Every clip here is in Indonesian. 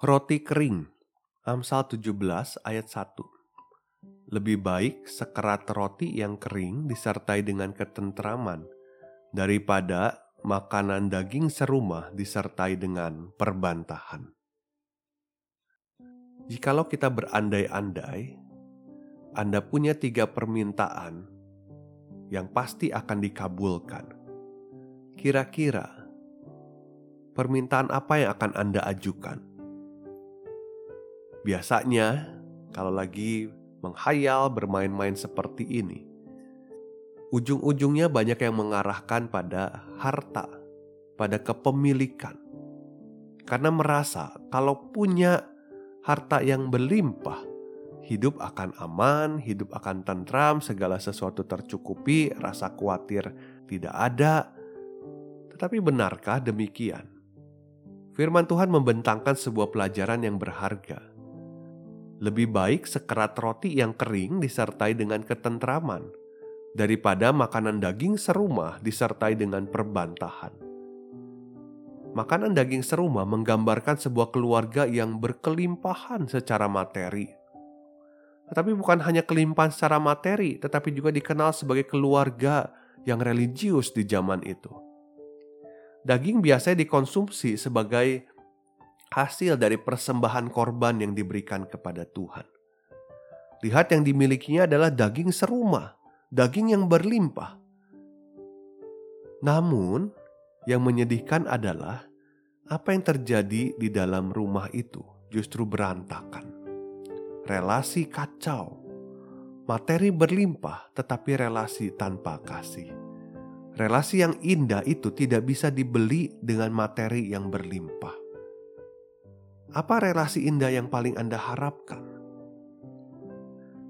Roti kering Amsal 17 ayat 1 Lebih baik sekerat roti yang kering disertai dengan ketentraman daripada makanan daging serumah disertai dengan perbantahan. Jikalau kita berandai-andai, Anda punya tiga permintaan yang pasti akan dikabulkan. Kira-kira permintaan apa yang akan Anda ajukan? Biasanya, kalau lagi menghayal bermain-main seperti ini, ujung-ujungnya banyak yang mengarahkan pada harta, pada kepemilikan. Karena merasa kalau punya harta yang berlimpah, hidup akan aman, hidup akan tentram, segala sesuatu tercukupi, rasa khawatir tidak ada. Tetapi benarkah demikian? Firman Tuhan membentangkan sebuah pelajaran yang berharga lebih baik sekerat roti yang kering disertai dengan ketentraman daripada makanan daging serumah disertai dengan perbantahan. Makanan daging serumah menggambarkan sebuah keluarga yang berkelimpahan secara materi. Tetapi bukan hanya kelimpahan secara materi, tetapi juga dikenal sebagai keluarga yang religius di zaman itu. Daging biasanya dikonsumsi sebagai hasil dari persembahan korban yang diberikan kepada Tuhan. Lihat yang dimilikinya adalah daging serumah, daging yang berlimpah. Namun, yang menyedihkan adalah apa yang terjadi di dalam rumah itu justru berantakan. Relasi kacau, materi berlimpah, tetapi relasi tanpa kasih. Relasi yang indah itu tidak bisa dibeli dengan materi yang berlimpah. Apa relasi indah yang paling Anda harapkan?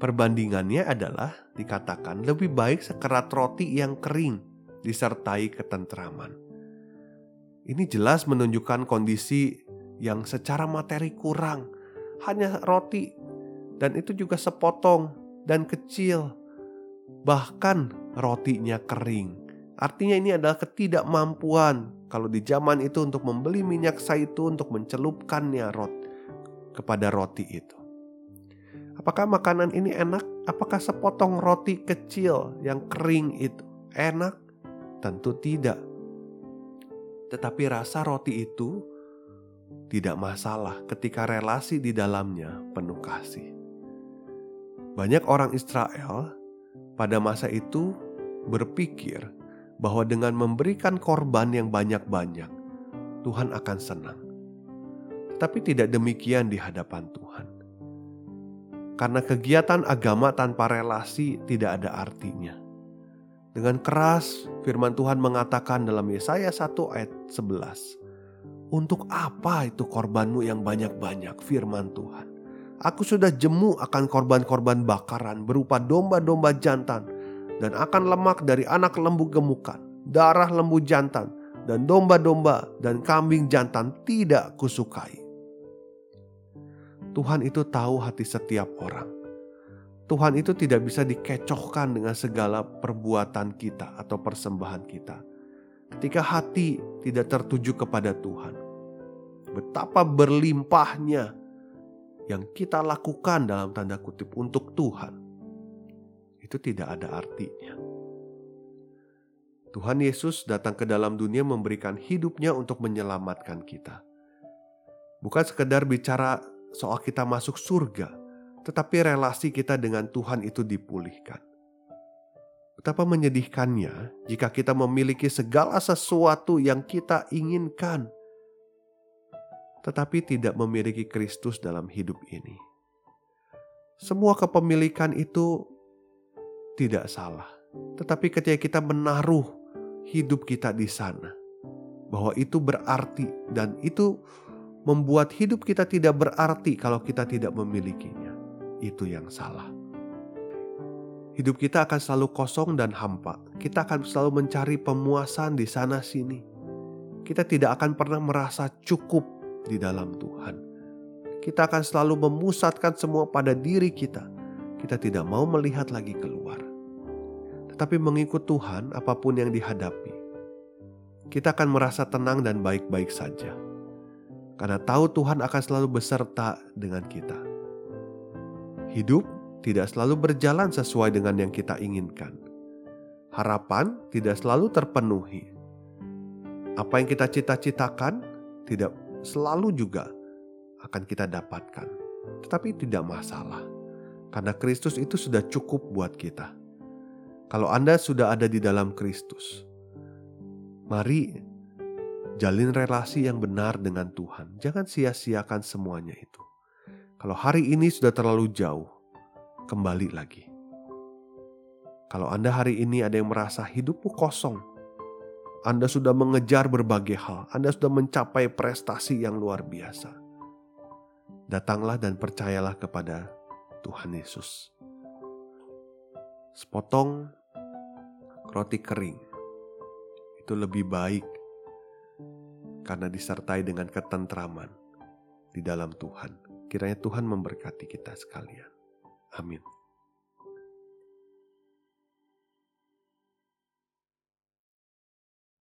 Perbandingannya adalah dikatakan lebih baik sekerat roti yang kering disertai ketentraman. Ini jelas menunjukkan kondisi yang secara materi kurang, hanya roti dan itu juga sepotong dan kecil. Bahkan rotinya kering. Artinya ini adalah ketidakmampuan kalau di zaman itu untuk membeli minyak zaitun untuk mencelupkannya rot kepada roti itu. Apakah makanan ini enak? Apakah sepotong roti kecil yang kering itu enak? Tentu tidak. Tetapi rasa roti itu tidak masalah ketika relasi di dalamnya penuh kasih. Banyak orang Israel pada masa itu berpikir bahwa dengan memberikan korban yang banyak-banyak, Tuhan akan senang. Tetapi tidak demikian di hadapan Tuhan. Karena kegiatan agama tanpa relasi tidak ada artinya. Dengan keras firman Tuhan mengatakan dalam Yesaya 1 ayat 11. Untuk apa itu korbanmu yang banyak-banyak firman Tuhan. Aku sudah jemu akan korban-korban bakaran berupa domba-domba jantan dan akan lemak dari anak lembu gemukan, darah lembu jantan, dan domba-domba dan kambing jantan tidak kusukai. Tuhan itu tahu hati setiap orang. Tuhan itu tidak bisa dikecohkan dengan segala perbuatan kita atau persembahan kita. Ketika hati tidak tertuju kepada Tuhan, betapa berlimpahnya yang kita lakukan dalam tanda kutip untuk Tuhan itu tidak ada artinya. Tuhan Yesus datang ke dalam dunia memberikan hidupnya untuk menyelamatkan kita. Bukan sekedar bicara soal kita masuk surga, tetapi relasi kita dengan Tuhan itu dipulihkan. Betapa menyedihkannya jika kita memiliki segala sesuatu yang kita inginkan, tetapi tidak memiliki Kristus dalam hidup ini. Semua kepemilikan itu tidak salah. Tetapi ketika kita menaruh hidup kita di sana. Bahwa itu berarti dan itu membuat hidup kita tidak berarti kalau kita tidak memilikinya. Itu yang salah. Hidup kita akan selalu kosong dan hampa. Kita akan selalu mencari pemuasan di sana sini. Kita tidak akan pernah merasa cukup di dalam Tuhan. Kita akan selalu memusatkan semua pada diri kita. Kita tidak mau melihat lagi keluar. Tetapi mengikut Tuhan, apa pun yang dihadapi, kita akan merasa tenang dan baik-baik saja karena tahu Tuhan akan selalu beserta dengan kita. Hidup tidak selalu berjalan sesuai dengan yang kita inginkan. Harapan tidak selalu terpenuhi. Apa yang kita cita-citakan tidak selalu juga akan kita dapatkan, tetapi tidak masalah karena Kristus itu sudah cukup buat kita. Kalau Anda sudah ada di dalam Kristus, mari Jalin relasi yang benar dengan Tuhan. Jangan sia-siakan semuanya itu. Kalau hari ini sudah terlalu jauh, kembali lagi. Kalau Anda hari ini ada yang merasa hidupmu kosong, Anda sudah mengejar berbagai hal, Anda sudah mencapai prestasi yang luar biasa. Datanglah dan percayalah kepada Tuhan Yesus. Sepotong roti kering itu lebih baik karena disertai dengan ketentraman di dalam Tuhan. Kiranya Tuhan memberkati kita sekalian. Amin.